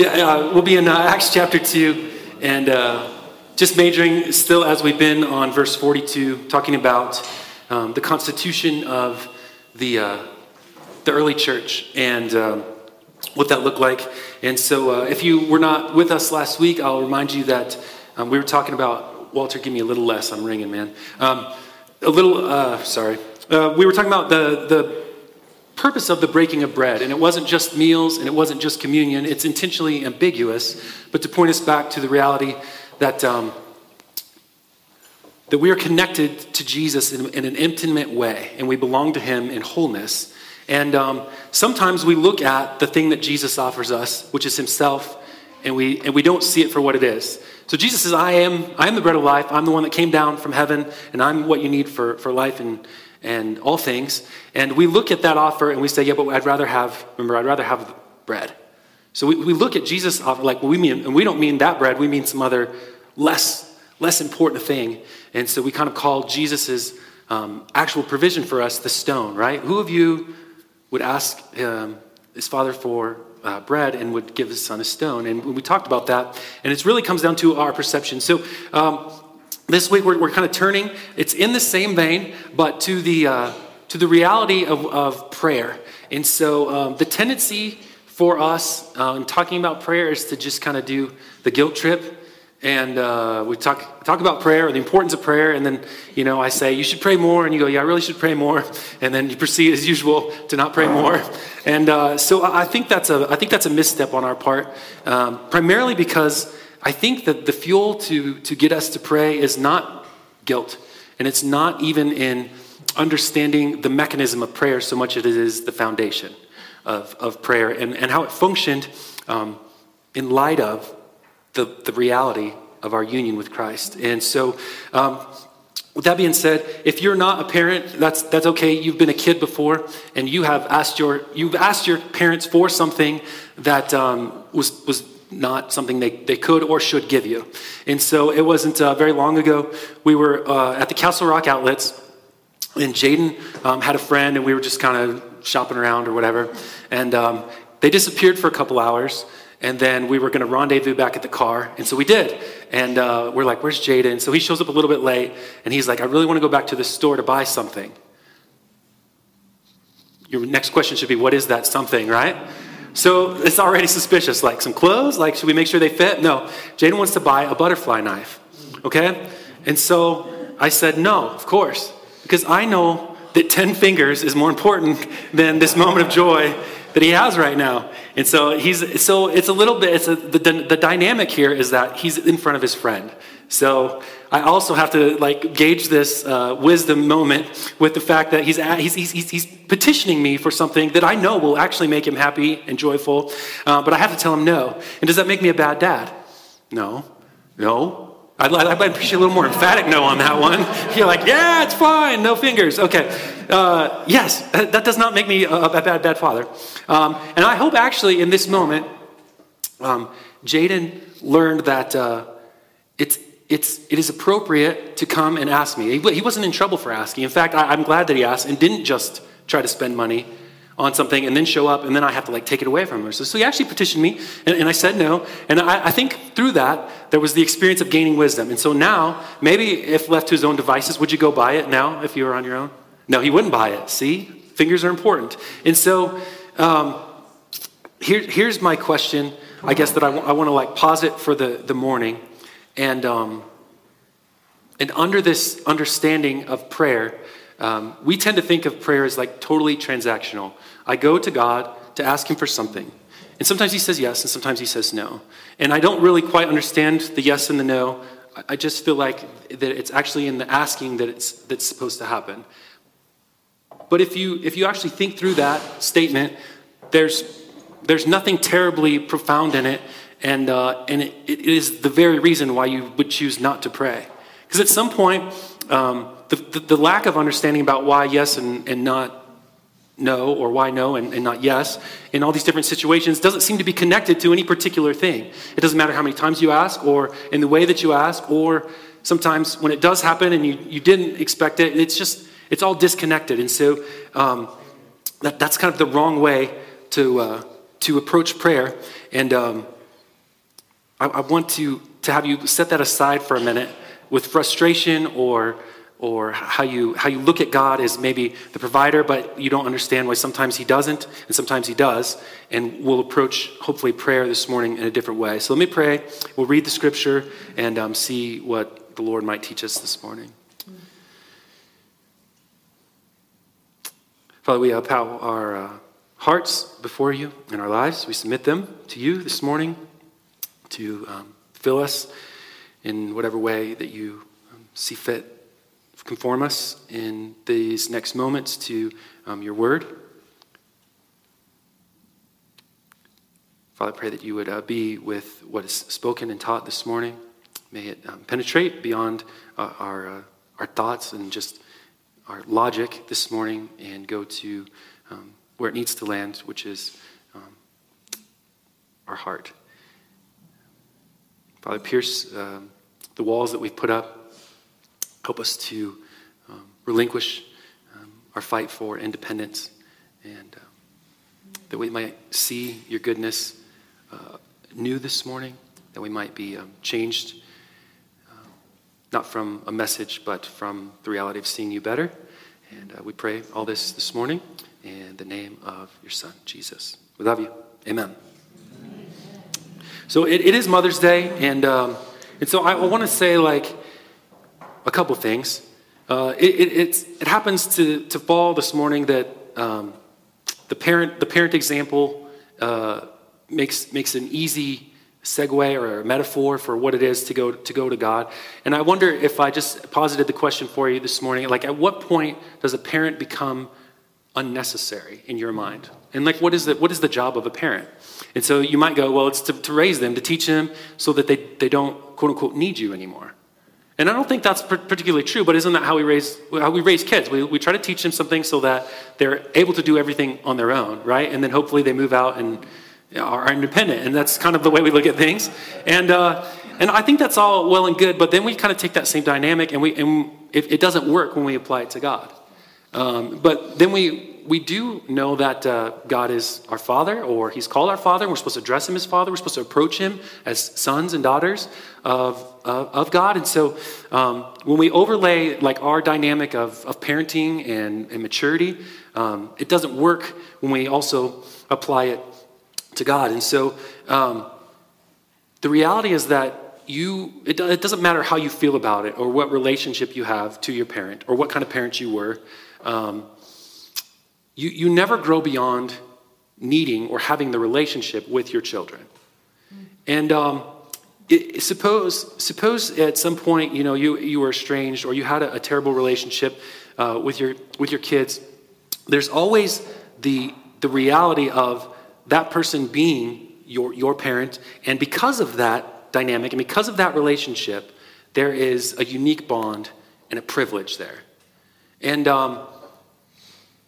Yeah, uh, we'll be in uh, Acts chapter 2 and uh, just majoring still as we've been on verse 42, talking about um, the constitution of the, uh, the early church and um, what that looked like. And so, uh, if you were not with us last week, I'll remind you that um, we were talking about, Walter, give me a little less. I'm ringing, man. Um, a little, uh, sorry. We were talking about the, the purpose of the breaking of bread. And it wasn't just meals and it wasn't just communion. It's intentionally ambiguous, but to point us back to the reality that, um, that we are connected to Jesus in, in, an intimate way and we belong to him in wholeness. And um, sometimes we look at the thing that Jesus offers us, which is himself, and we, and we don't see it for what it is. So Jesus says, I am, I am the bread of life. I'm the one that came down from heaven, and I'm what you need for, for life and, and all things. And we look at that offer and we say, yeah, but I'd rather have, remember, I'd rather have bread. So we, we look at Jesus offer like we mean, and we don't mean that bread, we mean some other less, less important thing. And so we kind of call Jesus' um, actual provision for us the stone, right? Who of you would ask um, his father for uh, bread and would give his son a stone? And we talked about that, and it really comes down to our perception. So um, this week we're, we're kind of turning, it's in the same vein, but to the, uh, to the reality of, of prayer. And so um, the tendency for us uh, in talking about prayer is to just kind of do the guilt trip. And uh, we talk, talk about prayer, and the importance of prayer, and then, you know, I say, you should pray more, and you go, yeah, I really should pray more. And then you proceed, as usual, to not pray more. And uh, so I think, that's a, I think that's a misstep on our part, um, primarily because I think that the fuel to, to get us to pray is not guilt, and it's not even in understanding the mechanism of prayer so much as it is the foundation of, of prayer and, and how it functioned um, in light of the, the reality of our union with Christ. And so, um, with that being said, if you're not a parent, that's, that's okay. You've been a kid before, and you have asked your, you've asked your parents for something that um, was, was not something they, they could or should give you. And so it wasn't uh, very long ago. We were uh, at the Castle Rock outlets, and Jaden um, had a friend, and we were just kind of shopping around or whatever. And um, they disappeared for a couple hours. And then we were going to rendezvous back at the car. And so we did. And uh, we're like, where's Jaden? So he shows up a little bit late. And he's like, I really want to go back to the store to buy something. Your next question should be, what is that something, right? So it's already suspicious. Like some clothes? Like, should we make sure they fit? No. Jaden wants to buy a butterfly knife. Okay? And so I said, no, of course. Because I know that 10 fingers is more important than this moment of joy that he has right now. And so he's so it's a little bit it's a, the, the dynamic here is that he's in front of his friend. So I also have to like gauge this uh, wisdom moment with the fact that he's, he's, he's, he's, petitioning me for something that I know will actually make him happy and joyful, uh, but I have to tell him no. And does that make me a bad dad? No. No. I'd, I'd appreciate a little more emphatic no on that one. You're like, yeah, it's fine, no fingers. Okay. Uh, yes, that does not make me a, a bad, bad father. Um, and I hope actually in this moment, um, Jaden learned that uh, it's it's, appropriate to come and ask me. He wasn't in trouble for asking. In fact, I, am glad that he asked and didn't just try to spend money on something and then show up and then I have to like take it away from him. So, so he actually petitioned me and, and I said no. And I, I, think through that, there was the experience of gaining wisdom. And so now, maybe if left to his own devices, would you go buy it now if you were on your own? No, he wouldn't buy it. See? Fingers are important. And so um, here, here's my question, I guess, that I, w- I want to like pause it for the, the morning. And, um, and under this understanding of prayer, um, we tend to think of prayer as like totally transactional. I go to God to ask Him for something. And sometimes He says yes, and sometimes He says no. And I don't really quite understand the yes and the no. I just feel like that it's actually in the asking that it's that's supposed to happen. But if you if you actually think through that statement, there's there's nothing terribly profound in it and, uh, and it, it is the very reason why you would choose not to pray. Because at some point, um, the, the, the, lack of understanding about why yes and, and not no, or why no and, and not yes, in all these different situations doesn't seem to be connected to any particular thing. It doesn't matter how many times you ask, or in the way that you ask, or sometimes when it does happen and you, you didn't expect it, it's just, it's all disconnected. And so um, that, that's kind of the wrong way to, uh, to approach prayer. And um, I, I want to, to have you set that aside for a minute with frustration or or how you how you look at God as maybe the provider, but you don't understand why sometimes He doesn't and sometimes He does. And we'll approach hopefully prayer this morning in a different way. So let me pray. We'll read the scripture and um, see what the Lord might teach us this morning. Father, we up our uh, hearts before you and our lives. We submit them to you this morning to um, fill us in whatever way that you um, see fit conform us in these next moments to um, your word. Father, I pray that you would uh, be with what is spoken and taught this morning. May it um, penetrate beyond uh, our, uh, our thoughts and just our logic this morning and go to um, where it needs to land, which is our heart. Father, pierce um, the walls that we've put up Help us to um, relinquish um, our fight for independence and um, that we might see your goodness uh, new this morning, that we might be changed, uh, not from a message, but from the reality of seeing you better. And uh, we pray all this this morning in the name of your Son, Jesus. We love you. Amen. So it, it is Mother's Day, and, um, and so I, I want to say, like, a couple things. Uh, it, it, it, happens to, to fall this morning that um, the, parent, the parent example uh, makes, makes an easy segue or a metaphor for what it is to go, to go to God. And I wonder if I just posited the question for you this morning like, at what point does a parent become unnecessary in your mind? And like, what is the, what is the job of a parent? And so you might go, well, it's to, to raise them, to teach them so that they, they don't, quote unquote, need you anymore. And I don't think that's particularly true, but isn't that how we raise, how we raise kids? We, we try to teach them something so that they're able to do everything on their own, right? And then hopefully they move out and are independent. And that's kind of the way we look at things. And, uh, and I think that's all well and good, but then we kind of take that same dynamic and, we, and it, it doesn't work when we apply it to God. Um, but then we, we do know that uh, God is our Father, or He's called our Father, and we're supposed to address Him as Father. We're supposed to approach Him as sons and daughters of, of, of God. And so um, when we overlay like our dynamic of, of parenting and, and maturity, um, it doesn't work when we also apply it to God. And so um, the reality is that you, it, it doesn't matter how you feel about it or what relationship you have to your parent or what kind of parent you were. Um, you, you never grow beyond needing or having the relationship with your children. And um, it, suppose, suppose at some point, you know, you, you were estranged or you had a, a terrible relationship uh, with, your, with your kids. There's always the, the reality of that person being your, your parent. And because of that dynamic and because of that relationship, there is a unique bond and a privilege there. And um,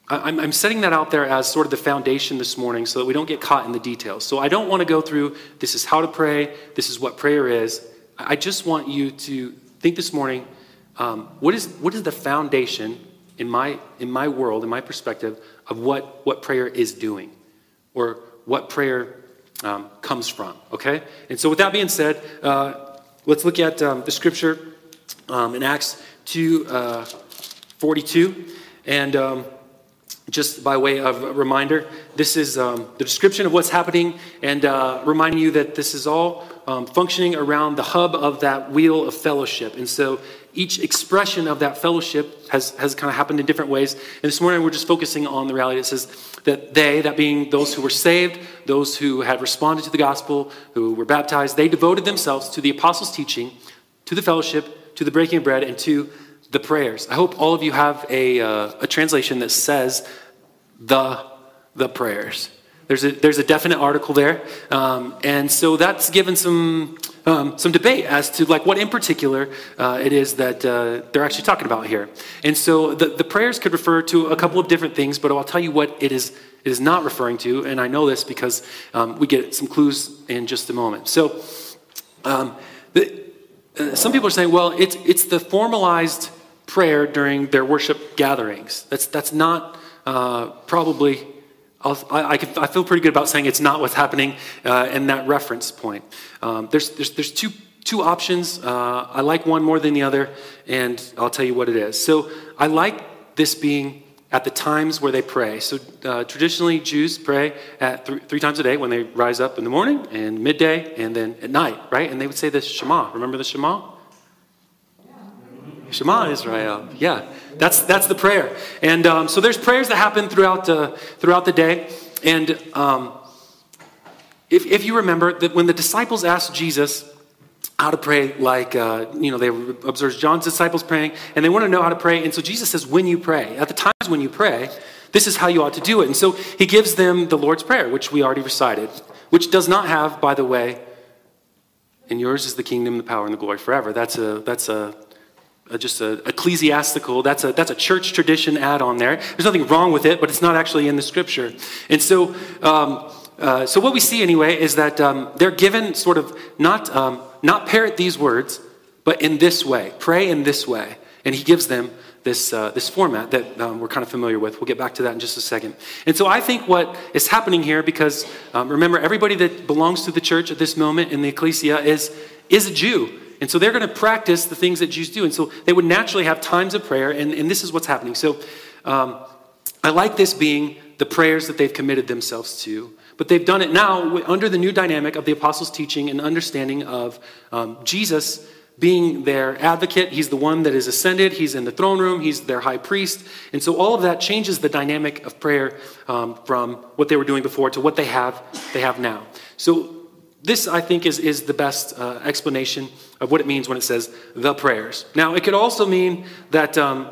I'm, I'm setting that out there as sort of the foundation this morning so that we don't get caught in the details. So I don't want to go through this is how to pray, this is what prayer is. I just want you to think this morning um, what, is, what is the foundation in my, in my world, in my perspective, of what, what prayer is doing or what prayer um, comes from, okay? And so, with that being said, uh, let's look at um, the scripture um, in Acts 2 uh, 42. And um, just by way of reminder, this is um, the description of what's happening and uh, reminding you that this is all um, functioning around the hub of that wheel of fellowship. And so each expression of that fellowship has, has kind of happened in different ways. And this morning we're just focusing on the reality that says that they, that being those who were saved, those who had responded to the gospel, who were baptized, they devoted themselves to the apostles' teaching, to the fellowship, to the breaking of bread, and to the prayers. I hope all of you have a, uh, a translation that says the, the prayers. There's a, there's a definite article there. Um, and so that's given some, um, some debate as to like what in particular uh, it is that uh, they're actually talking about here. And so the, the prayers could refer to a couple of different things, but I'll tell you what it is, it is not referring to. And I know this because um, we get some clues in just a moment. So um, the, uh, some people are saying, well, it's, it's the formalized prayer during their worship gatherings. That's, that's not uh, probably I, I, I feel pretty good about saying it's not what's happening uh, in that reference point. Um, there's, there's, there's two, two options. Uh, I like one more than the other, and I'll tell you what it is. So I like this being at the times where they pray. So uh, traditionally, Jews pray at th- three times a day when they rise up in the morning and midday and then at night, right? And they would say the Shema. Remember the Shema? Shema Israel. Yeah, that's that's the prayer. And um, so there's prayers that happen throughout uh, throughout the day. And um, if if you remember that when the disciples asked Jesus how to pray, like uh, you know they observed John's disciples praying, and they want to know how to pray. And so Jesus says, when you pray, at the times when you pray, this is how you ought to do it. And so he gives them the Lord's prayer, which we already recited, which does not have, by the way. And yours is the kingdom, the power, and the glory forever. That's a that's a just a ecclesiastical that's a that's a church tradition add on there there's nothing wrong with it but it's not actually in the scripture and so um, uh, so what we see anyway is that um, they're given sort of not um, not parrot these words but in this way pray in this way and he gives them this, uh, this format that um, we're kind of familiar with. We'll get back to that in just a second. And so I think what is happening here, because um, remember, everybody that belongs to the church at this moment in the ekklesia is, is a Jew. And so they're going to practice the things that Jews do. And so they would naturally have times of prayer, and, and this is what's happening. So um, I like this being the prayers that they've committed themselves to. But they've done it now under the new dynamic of the apostles' teaching and understanding of um, Jesus being their advocate. He's the one that is ascended. He's in the throne room. He's their high priest. And so all of that changes the dynamic of prayer um, from what they were doing before to what they have, they have now. So this, I think, is, is the best uh, explanation of what it means when it says the prayers. Now, it could also mean that um,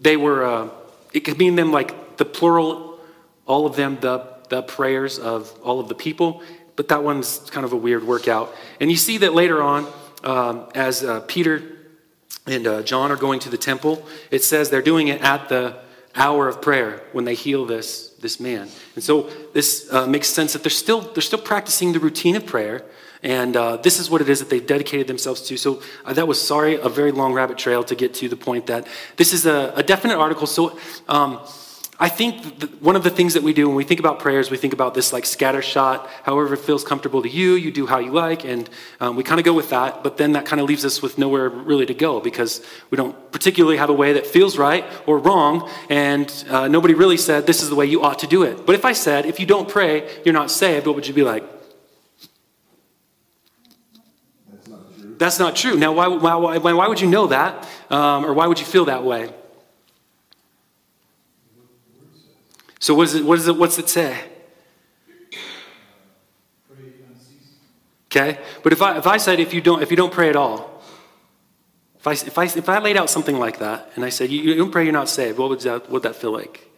they were, uh, it could mean them like the plural, all of them, the, the prayers of all of the people, but that one's kind of a weird workout. And you see that later on, um, as uh, Peter and uh, John are going to the temple, it says they're doing it at the hour of prayer when they heal this, this man. And so this uh, makes sense that they're still, they're still practicing the routine of prayer. And uh, this is what it is that they've dedicated themselves to. So uh, that was, sorry, a very long rabbit trail to get to the point that this is a, a definite article. So um, I think one of the things that we do when we think about prayers, we think about this like scatter shot, however it feels comfortable to you, you do how you like, and um, we kind of go with that, but then that kind of leaves us with nowhere really to go because we don't particularly have a way that feels right or wrong, and uh, nobody really said this is the way you ought to do it. But if I said, if you don't pray, you're not saved, what would you be like? That's not true. That's not true. Now, why, why, why, why would you know that? Um, or why would you feel that way? So what is it, what is it, what's it say? Okay? But if I, if I said if you don't, if you don't pray at all, if I, if, I, if I laid out something like that and I said, you, you don't pray, you're not saved, what would that, what would that feel like?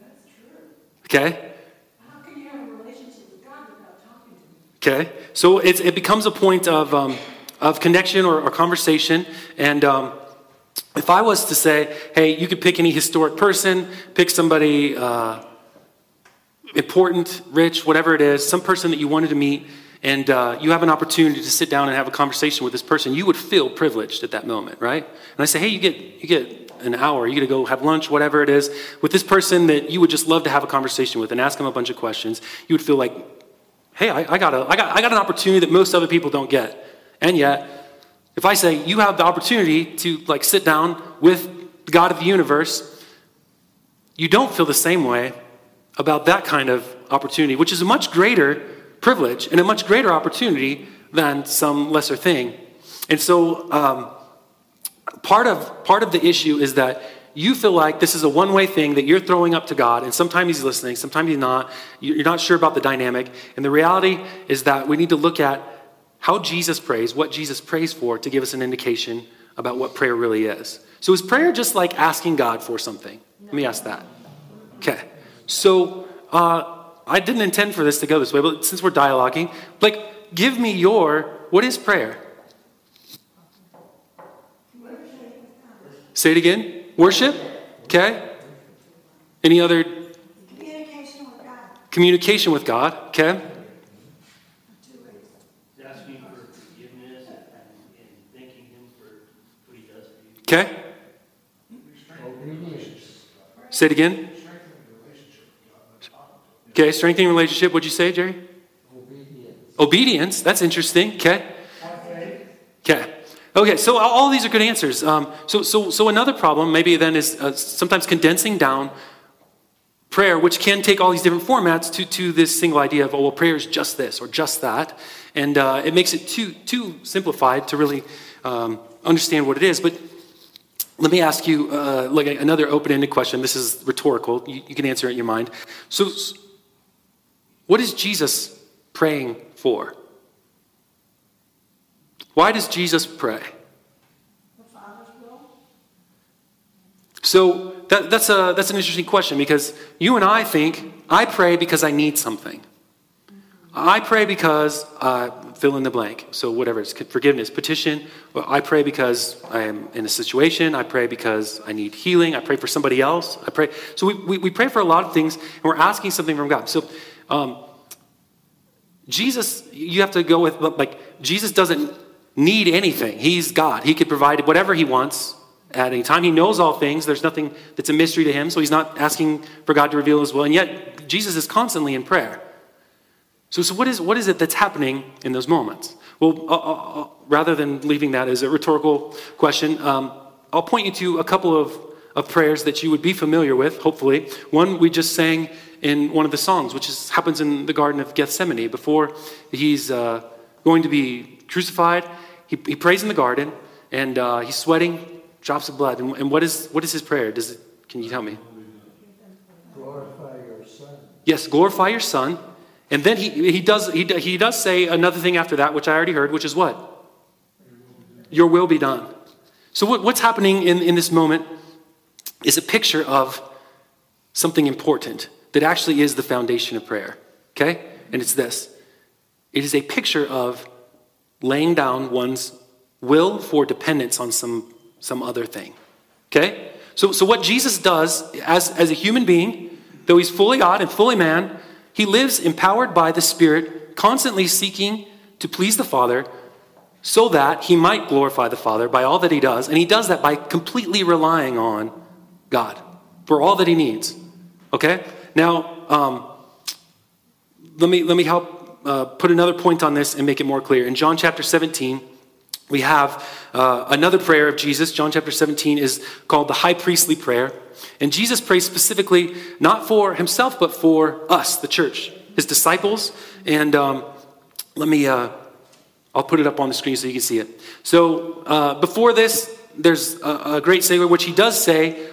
That's true. Okay? How can you have a relationship with God without talking to Him? Okay? So it's, it becomes a point of, um, of connection or, or conversation. And um, if I was to say, hey, you could pick any historic person, pick somebody uh, important, rich, whatever it is, some person that you wanted to meet, and uh, you have an opportunity to sit down and have a conversation with this person, you would feel privileged at that moment, right? And I say, hey, you get, you get an hour, you get to go have lunch, whatever it is, with this person that you would just love to have a conversation with and ask them a bunch of questions. You would feel like, hey, I, I got, a, I, got, I got an opportunity that most other people don't get. And yet, if I say you have the opportunity to like sit down with the God of the universe, you don't feel the same way about that kind of opportunity, which is a much greater privilege and a much greater opportunity than some lesser thing. And so, um, part of part of the issue is that you feel like this is a one-way thing that you're throwing up to God, and sometimes He's listening, sometimes He's not. You're not sure about the dynamic, and the reality is that we need to look at how Jesus prays, what Jesus prays for, to give us an indication about what prayer really is. So, is prayer just like asking God for something? Let me ask that. Okay. So, uh, I didn't intend for this to go this way, but since we're dialoguing, like, give me your, what is prayer? Say it again. Worship? Okay. Any other? Communication with God. Communication with God. Okay. Okay? Say it again. Okay, strengthening relationship. What'd you say, Jerry? Obedience. Obedience. That's interesting. Okay. Okay. Okay, so all- these are good answers. Um, so, so, so another problem maybe then is uh, sometimes condensing down prayer, which can take all these different formats to, to this single idea of, oh, well, prayer is just this or just that. And uh, it makes it too, too simplified to really um, understand what it is. But let me ask you uh, like another open-ended question. This is rhetorical. You, you can answer it in your mind. So, what is Jesus praying for? Why does Jesus pray? So that, that's, a, that's an interesting question because you and I think, I pray because I need something. I pray because, uh, fill in the blank. So whatever it's forgiveness, petition. Well, I pray because I am in a situation. I pray because I need healing. I pray for somebody else. I pray. So we, we, we pray for a lot of things and we're asking something from God. So um, Jesus, you have to go with, like, Jesus doesn't need anything. He's God. He could provide whatever he wants at any time. He knows all things. There's nothing that's a mystery to him, so he's not asking for God to reveal his will. And yet, Jesus is constantly in prayer. So, so what, is, what is it that's happening in those moments? Well, uh, uh, uh, rather than leaving that as a rhetorical question, um, I'll point you to a couple of, of prayers that you would be familiar with, hopefully. One we just sang in one of the songs, which is, happens in the Garden of Gethsemane. Before he's uh, going to be crucified, he, he prays in the garden, and uh, he's sweating drops of blood. And, and what, is, what is his prayer? Does it, can you tell me? Glorify your Son. Yes, glorify your son. And then he, he, does, he, he does say another thing after that, which I already heard, which is what? Your will be done. So, what, what's happening in, in this moment is a picture of something important that actually is the foundation of prayer. Okay? And it's this it is a picture of laying down one's will for dependence on some, some other thing. Okay? So, so what Jesus does as, as a human being, though he's fully God and fully man, he lives empowered by the Spirit, constantly seeking to please the Father so that he might glorify the Father by all that he does. And he does that by completely relying on God for all that he needs. Okay? Now, um, let, me, let me help uh, put another point on this and make it more clear. In John chapter 17, we have uh, another prayer of Jesus. John chapter 17 is called the high priestly prayer. And Jesus prays specifically not for himself, but for us, the church, his disciples. And um, let me, uh, I'll put it up on the screen so you can see it. So uh, before this, there's a, a great segue, which he does say,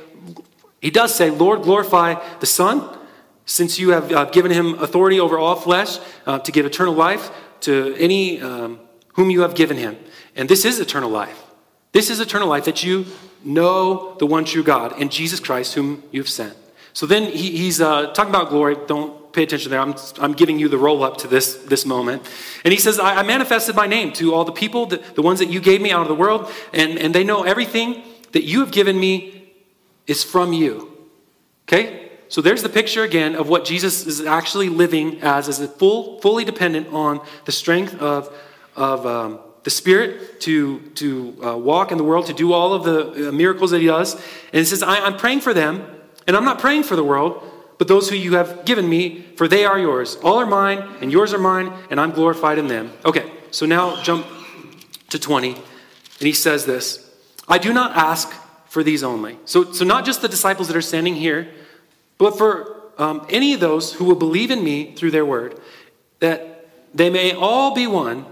he does say, Lord, glorify the Son, since you have uh, given him authority over all flesh uh, to give eternal life to any um, whom you have given him. And this is eternal life. This is eternal life that you know the one true God and Jesus Christ, whom you've sent. So then he, he's uh, talking about glory. Don't pay attention there. I'm, I'm giving you the roll up to this, this moment. And he says, I, I manifested my name to all the people, the, the ones that you gave me out of the world, and, and they know everything that you have given me is from you. Okay? So there's the picture again of what Jesus is actually living as, as a full, fully dependent on the strength of, of um, the Spirit to, to uh, walk in the world, to do all of the uh, miracles that He does. And He says, I, I'm praying for them, and I'm not praying for the world, but those who you have given me, for they are yours. All are mine, and yours are mine, and I'm glorified in them. Okay, so now jump to 20, and He says this I do not ask for these only. So, so not just the disciples that are standing here, but for um, any of those who will believe in me through their word, that they may all be one,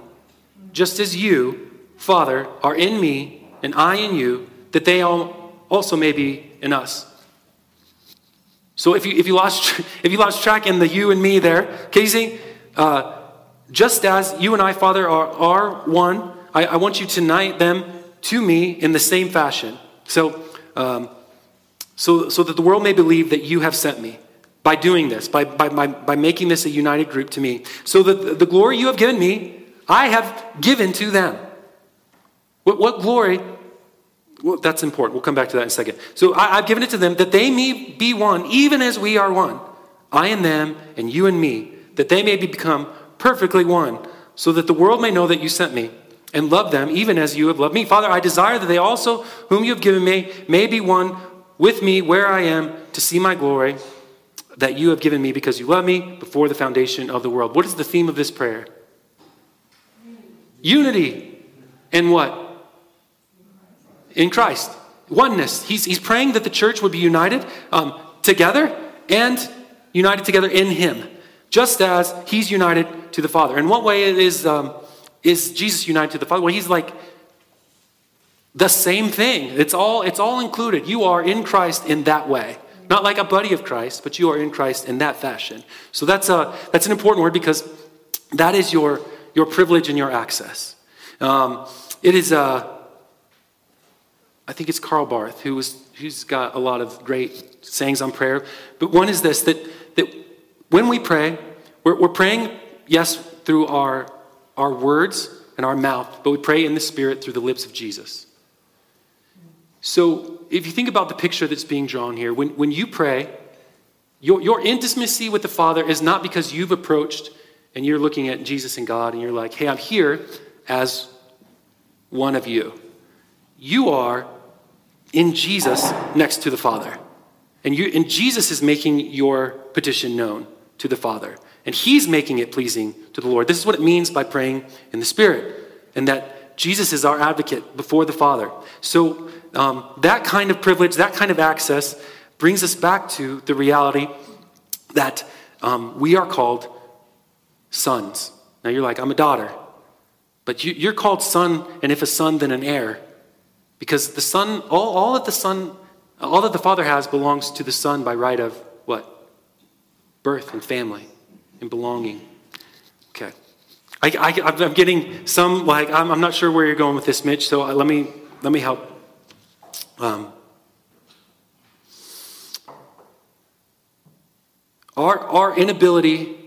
just as you, Father, are in me and I in you, that they all also may be in us. So if you, if you, lost, if you lost track in the you and me there, Casey, uh, just as you and I, Father, are, are one, I, I want you to unite them to me in the same fashion. So, um, so, so that the world may believe that you have sent me by doing this, by, by, by, by making this a united group to me. So that the, the glory you have given me, I have given to them. What, what glory? Well, that's important. We'll come back to that in a second. So I, I've given it to them that they may be one, even as we are one. I and them, and you and me, that they may be become perfectly one, so that the world may know that you sent me and love them, even as you have loved me. Father, I desire that they also, whom you have given me, may be one with me where I am to see my glory that you have given me because you love me before the foundation of the world. What is the theme of this prayer? Unity. And what? In Christ. Oneness. He's, he's praying that the church would be united um, together and united together in Him, just as He's united to the Father. In what way is, um, is Jesus united to the Father? Well, He's like the same thing. It's all, it's all included. You are in Christ in that way. Not like a buddy of Christ, but you are in Christ in that fashion. So that's, a, that's an important word because that is your, your privilege and your access. Um, it is, uh, I think it's Karl Barth who was, who's got a lot of great sayings on prayer. But one is this that, that when we pray, we're, we're praying, yes, through our, our words and our mouth, but we pray in the Spirit through the lips of Jesus. So if you think about the picture that's being drawn here, when, when you pray, your, your intimacy with the Father is not because you've approached and you're looking at Jesus and God and you're like, hey, I'm here as one of you. You are in Jesus next to the Father. And, you, and Jesus is making your petition known to the Father. And He's making it pleasing to the Lord. This is what it means by praying in the Spirit. And that Jesus is our advocate before the Father. So um, that kind of privilege, that kind of access brings us back to the reality that um, we are called sons. Now you're like, I'm a daughter. But you, are called son, and if a son, then an heir. Because the son, all, all that the son, all that the father has belongs to the son by right of what? Birth and family and belonging. Okay. I, I'm getting some, like, I'm, I'm, not sure where you're going with this, Mitch, so uh, let me, let me help. Um, our, our inability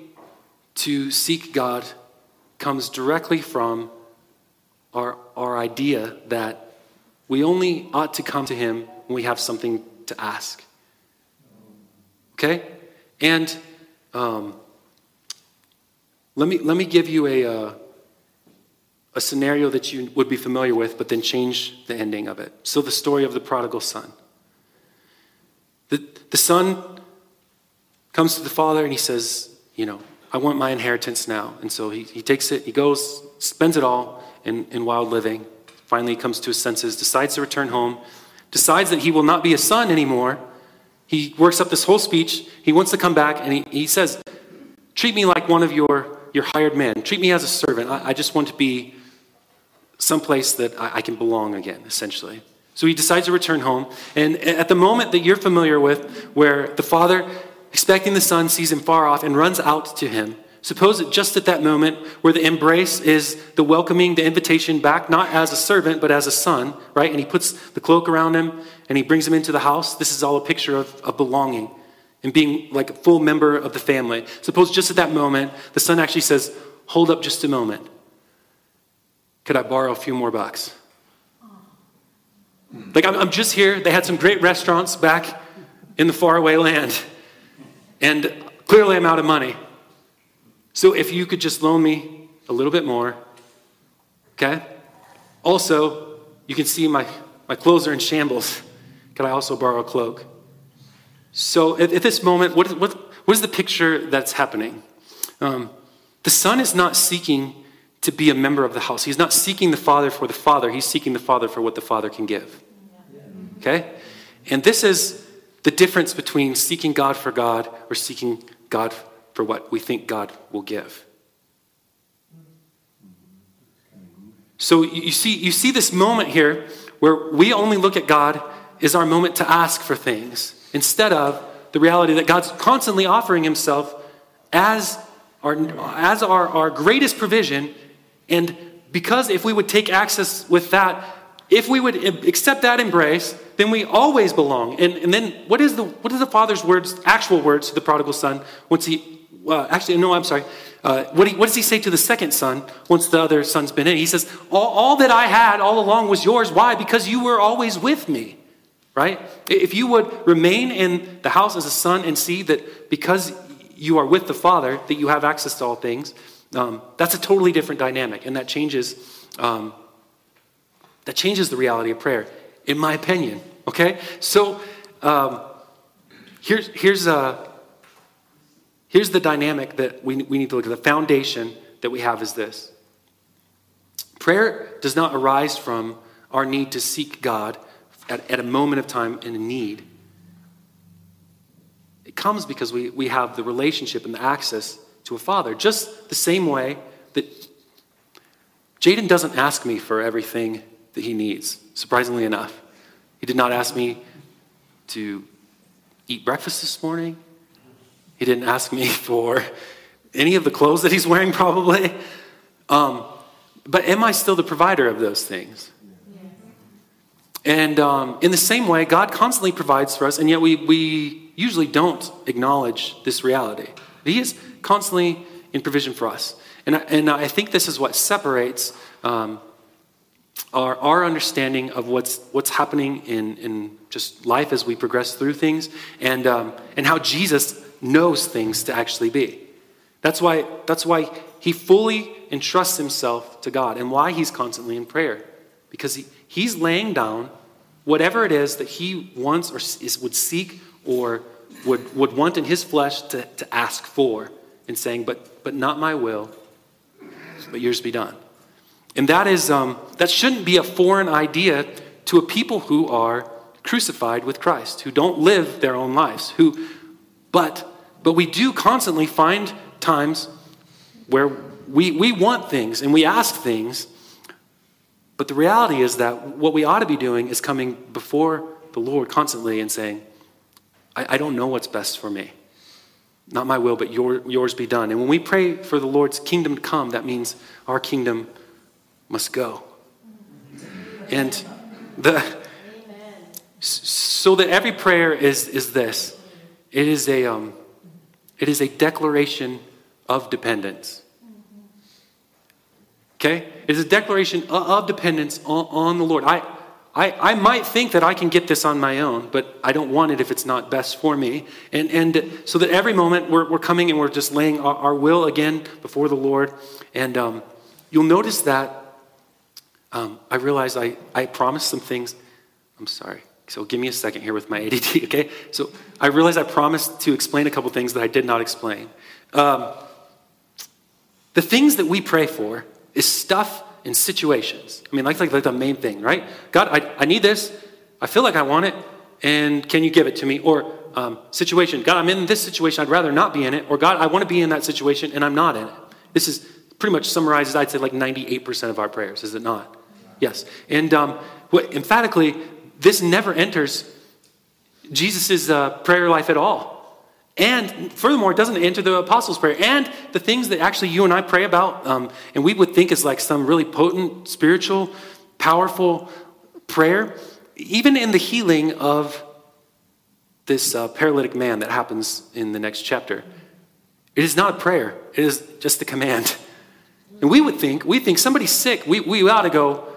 to seek God comes directly from our, our idea that we only ought to come to Him when we have something to ask. Okay? And um, let, me, let me give you a, uh, a scenario that you would be familiar with, but then change the ending of it. So, the story of the prodigal son. The, the son comes to the father and he says, You know, I want my inheritance now. And so he, he takes it, he goes, spends it all in, in wild living. Finally, he comes to his senses, decides to return home, decides that he will not be a son anymore. He works up this whole speech. He wants to come back and he, he says, Treat me like one of your, your hired men. Treat me as a servant. I, I just want to be someplace that I, I can belong again, essentially. So he decides to return home. And at the moment that you're familiar with, where the father, expecting the son, sees him far off and runs out to him, suppose that just at that moment where the embrace is the welcoming, the invitation back, not as a servant, but as a son, right? And he puts the cloak around him and he brings him into the house. This is all a picture of, of belonging and being like a full member of the family. Suppose just at that moment, the son actually says, Hold up just a moment. Could I borrow a few more bucks? Hmm. Like, I'm, I'm just here. They had some great restaurants back in the faraway land. And clearly, I'm out of money. So, if you could just loan me a little bit more, okay? Also, you can see my, my clothes are in shambles. Can I also borrow a cloak? So, at, at this moment, what, what, what is the picture that's happening? Um, the son is not seeking to be a member of the house. He's not seeking the Father for the Father, he's seeking the Father for what the Father can give. Okay? And this is the difference between seeking God for God or seeking God for what we think God will give. So you see, you see this moment here where we only look at God as our moment to ask for things instead of the reality that God's constantly offering himself as our, as our, our greatest provision and because if we would take access with that, if we would accept that embrace, then we always belong. And, and then what is the what are the father's words, actual words to the prodigal son once he uh, actually no, I'm sorry. Uh, what, he, what, does he say to the second son once the other son's been in? He says, all, all that I had all along was yours. Why? Because you were always with me, right? If you would remain in the house as a son and see that because you are with the Father, that you have access to all things, um, that's a totally different dynamic, and that changes, um, that changes the reality of prayer, in my opinion. Okay, so um, here's here's uh, here's the dynamic that we, we need to look at. The foundation that we have is this prayer does not arise from our need to seek God at, at a moment of time in a need. It comes because we, we have the relationship and the access to a father, just the same way that Jaden doesn't ask me for everything that he needs, surprisingly enough. He did not ask me to eat breakfast this morning. He didn't ask me for any of the clothes that he's wearing, probably. Um, but am I still the provider of those things? And um, in the same way, God constantly provides for us, and yet we, we usually don't acknowledge this reality. He is constantly in provision for us. And I, and I think this is what separates um, our, our understanding of what's, what's happening in, in just life as we progress through things and, um, and how Jesus knows things to actually be. That's why, that's why he fully entrusts himself to God and why he's constantly in prayer. Because he, he's laying down whatever it is that he wants or is, would seek or would, would want in his flesh to, to ask for and saying, but, but not my will, but yours be done. And that is um, that shouldn't be a foreign idea to a people who are crucified with Christ, who don't live their own lives, who but but we do constantly find times where we, we want things and we ask things, but the reality is that what we ought to be doing is coming before the Lord constantly and saying, I, I don't know what's best for me. Not my will, but your, yours be done. And when we pray for the Lord's kingdom to come, that means our kingdom must go. And the so that every prayer is, is this. It is a um, it is a declaration of dependence. Okay? It is a declaration of dependence on, on the Lord. I, I, I might think that I can get this on my own, but I don't want it if it's not best for me. And, and so that every moment we're, we're coming and we're just laying our, our will again before the Lord. And um, you'll notice that um, I realize I, I promised some things. I'm sorry. So give me a second here with my ADD, okay? So I realize I promised to explain a couple things that I did not explain. Um, the things that we pray for is stuff and situations. I mean, like, like, like the main thing, right? God, I, I need this. I feel like I want it, and can you give it to me? Or um, situation, God, I'm in this situation. I'd rather not be in it. Or God, I want to be in that situation, and I'm not in it. This is pretty much summarizes, I'd say, like 98% of our prayers, is it not? Yes. And um, emphatically, this never enters Jesus' uh, prayer life at all. And furthermore, it doesn't enter the apostles' prayer. And the things that actually you and I pray about, um, and we would think is like some really potent, spiritual, powerful prayer, even in the healing of this uh, paralytic man that happens in the next chapter, it is not a prayer, it is just a command. And we would think, we think somebody's sick, we, we ought to go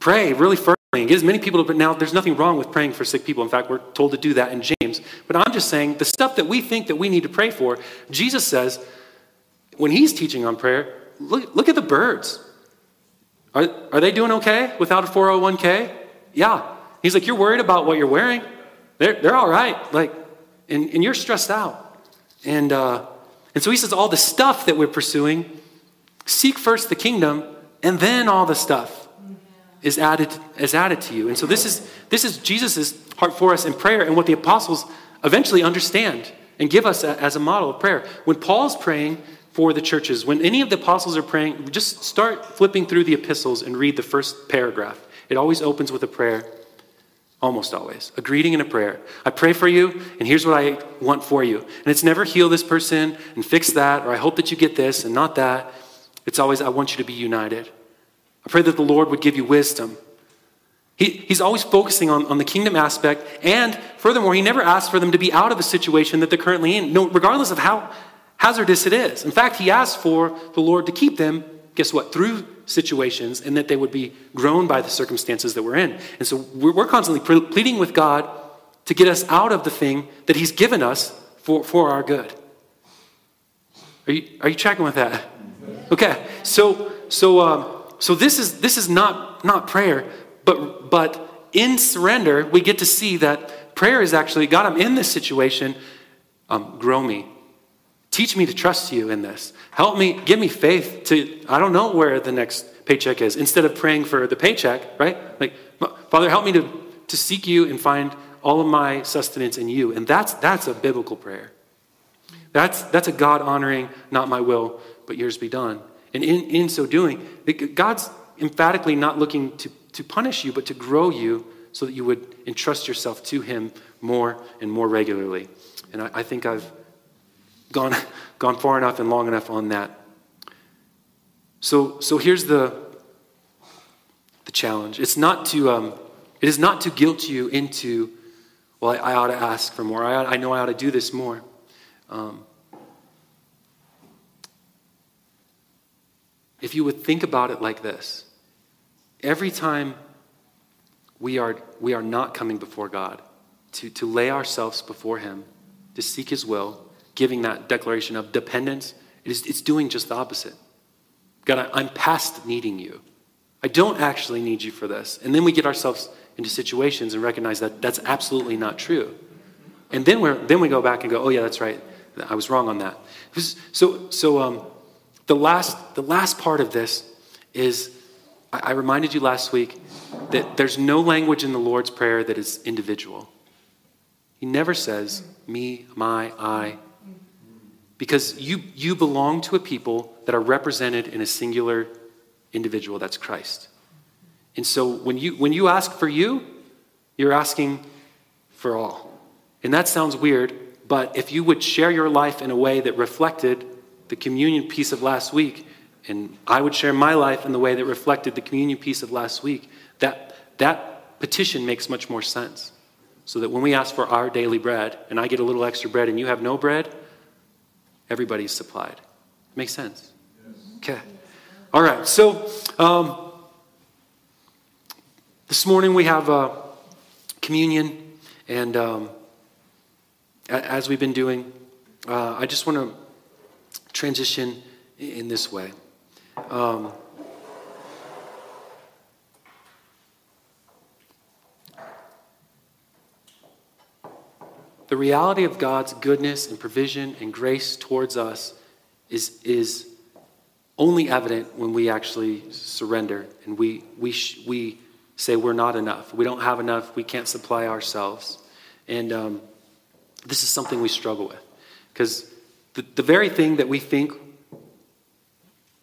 pray really first Get as many people to, but now there's nothing wrong with praying for sick people. In fact, we're told to do that in James. But I'm just saying the stuff that we think that we need to pray for, Jesus says, when he's teaching on prayer, look, look at the birds. Are, are they doing okay without a 401k? Yeah. He's like, You're worried about what you're wearing? They're, they're all right. Like, and, and you're stressed out. And, uh, and so he says, All the stuff that we're pursuing, seek first the kingdom, and then all the stuff is added, is added to you. And so this is, this is Jesus' heart for us in prayer and what the apostles eventually understand and give us a, as a model of prayer. When Paul's praying for the churches, when any of the apostles are praying, just start flipping through the epistles and read the first paragraph. It always opens with a prayer. Almost always. A greeting and a prayer. I pray for you, and here's what I want for you. And it's never heal this person and fix that, or I hope that you get this and not that. It's always, I want you to be united. I pray that the Lord would give you wisdom. He, he's always focusing on, on the kingdom aspect, and furthermore, he never asks for them to be out of a situation that they're currently in, no, regardless of how hazardous it is. In fact, he asks for the Lord to keep them, guess what, through situations, and that they would be grown by the circumstances that we're in. And so we're, we're constantly pleading with God to get us out of the thing that he's given us for, for our good. Are you, are you tracking with that? Okay, so, so, um, so this is this is not not prayer, but but in surrender we get to see that prayer is actually God. I'm in this situation. Um, grow me, teach me to trust you in this. Help me, give me faith to, I don't know where the next paycheck is. Instead of praying for the paycheck, right? Like, Father, help me to, to seek you and find all of my sustenance in you. And that's, that's a biblical prayer. That's, that's a God honoring, not my will, but yours be done. And in, in so doing, God's emphatically not looking to, to punish you, but to grow you so that you would entrust yourself to Him more and more regularly. And I, I think I've gone, gone far enough and long enough on that. So, so here's the, the challenge. It's not to, um, it is not to guilt you into, well, I, I ought to ask for more. I, ought, I know I ought to do this more. Um, if you would think about it like this every time we are, we are not coming before God, to, to lay ourselves before Him, to seek His will, giving that declaration of dependence, it is, it's doing just the opposite. God, I'm past needing you. I don't actually need you for this. And then we get ourselves into situations and recognize that that's absolutely not true. And then, we're, then we go back and go, oh, yeah, that's right. I was wrong on that. So, so um, the, last, the last part of this is I, reminded you last week that there's no language in the Lord's Prayer that is individual. He never says, me, my, I. Because you, you belong to a people that are represented in a singular individual, that's Christ. And so when you, when you ask for you, you're asking for all. And that sounds weird, but if you would share your life in a way that reflected the communion piece of last week, and I would share my life in the way that reflected the communion piece of last week, that, that petition makes much more sense. So that when we ask for our daily bread, and I get a little extra bread and you have no bread, everybody's supplied. Makes sense? Okay. All right. So um, this morning we have uh, communion, and um, as we've been doing, uh, I just want to transition in this way. Um, the reality of God's goodness and provision and grace towards us is, is only evident when we actually surrender and we, we, sh- we say we're not enough. We don't have enough. We can't supply ourselves. And um, this is something we struggle with because the, the very thing that we think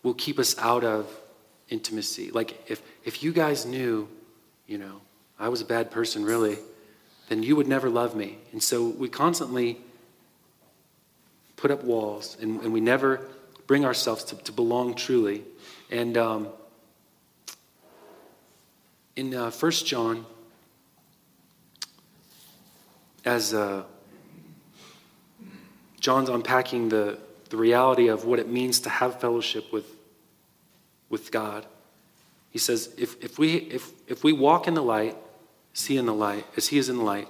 will keep us out of intimacy. Like if, if you guys knew, you know, I was a bad person really, then you would never love me. And so we constantly put up walls and, and we never bring ourselves to, to belong truly. And um, in uh, 1 John, as uh, John's unpacking the, the reality of what it means to have fellowship with, with God. He says, if, if, we, if, if we walk in the light, see in the light, as he is in the light,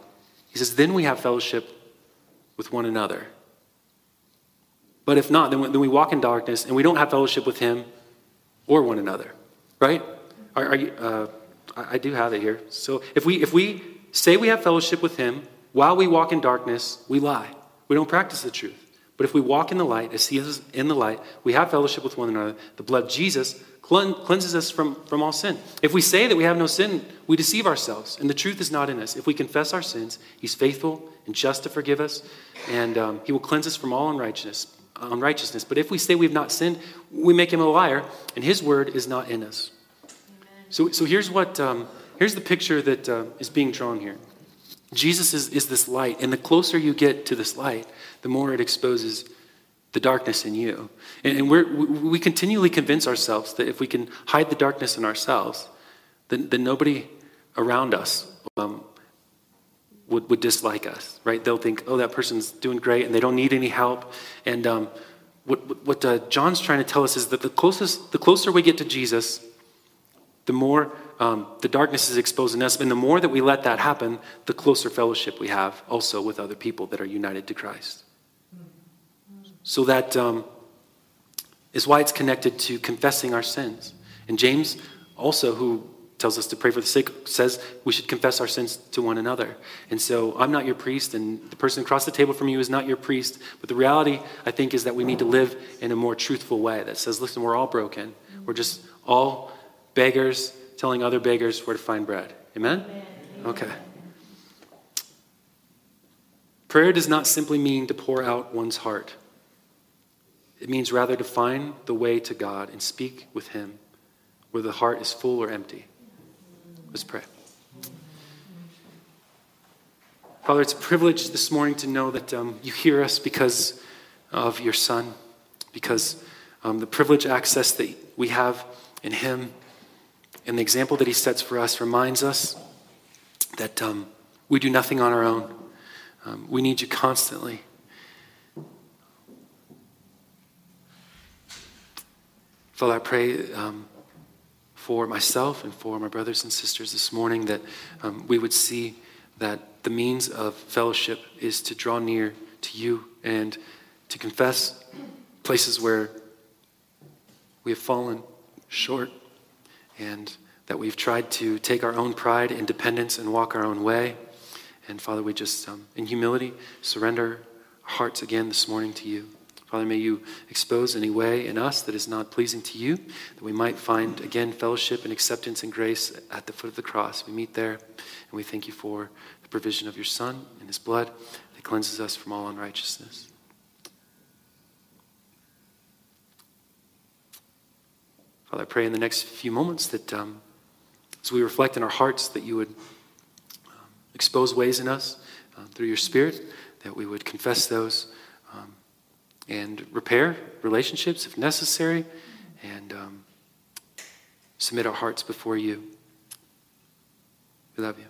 he says, then we have fellowship with one another. But if not, then we, then we walk in darkness and we don't have fellowship with him or one another. Right? Are, are you, uh, I, I do have it here. So if we, if we say we have fellowship with him while we walk in darkness, we lie. We don't practice the truth. But if we walk in the light, as He is in the light, we have fellowship with one another. The blood of Jesus cleanses us from, from all sin. If we say that we have no sin, we deceive ourselves, and the truth is not in us. If we confess our sins, He's faithful and just to forgive us, and um, He will cleanse us from all unrighteousness. Unrighteousness. But if we say we've not sinned, we make Him a liar, and His word is not in us. So, so here's what um, here's the picture that uh, is being drawn here. Jesus is, is this light, and the closer you get to this light, the more it exposes the darkness in you. And, and we we continually convince ourselves that if we can hide the darkness in ourselves, then, then nobody around us um, would, would dislike us, right? They'll think, oh, that person's doing great and they don't need any help. And um, what, what uh, John's trying to tell us is that the, closest, the closer we get to Jesus, the more um, the darkness is exposing us. And the more that we let that happen, the closer fellowship we have also with other people that are united to Christ. So that um, is why it's connected to confessing our sins. And James also, who tells us to pray for the sick, says we should confess our sins to one another. And so I'm not your priest, and the person across the table from you is not your priest. But the reality, I think, is that we need to live in a more truthful way that says, listen, we're all broken. We're just all beggars telling other beggars where to find bread. Amen? Okay. Prayer does not simply mean to pour out one's heart. It means rather to find the way to God and speak with Him where the heart is full or empty. Let's pray. Father, it's a privilege this morning to know that um, you hear us because of your Son, because um, the privilege access that we have in Him and the example that He sets for us reminds us that um, we do nothing on our own. Um, we need you constantly. Father, I pray um, for myself and for my brothers and sisters this morning that um, we would see that the means of fellowship is to draw near to you and to confess places where we have fallen short and that we've tried to take our own pride, independence, and walk our own way. And Father, we just, um, in humility, surrender our hearts again this morning to you. Father, may you expose any way in us that is not pleasing to you, that we might find again fellowship and acceptance and grace at the foot of the cross. We meet there, and we thank you for the provision of your Son and his blood that cleanses us from all unrighteousness. Father, I pray in the next few moments that um, as we reflect in our hearts, that you would um, expose ways in us uh, through your Spirit, that we would confess those um, and repair relationships if necessary, and um, submit our hearts before you. We love you.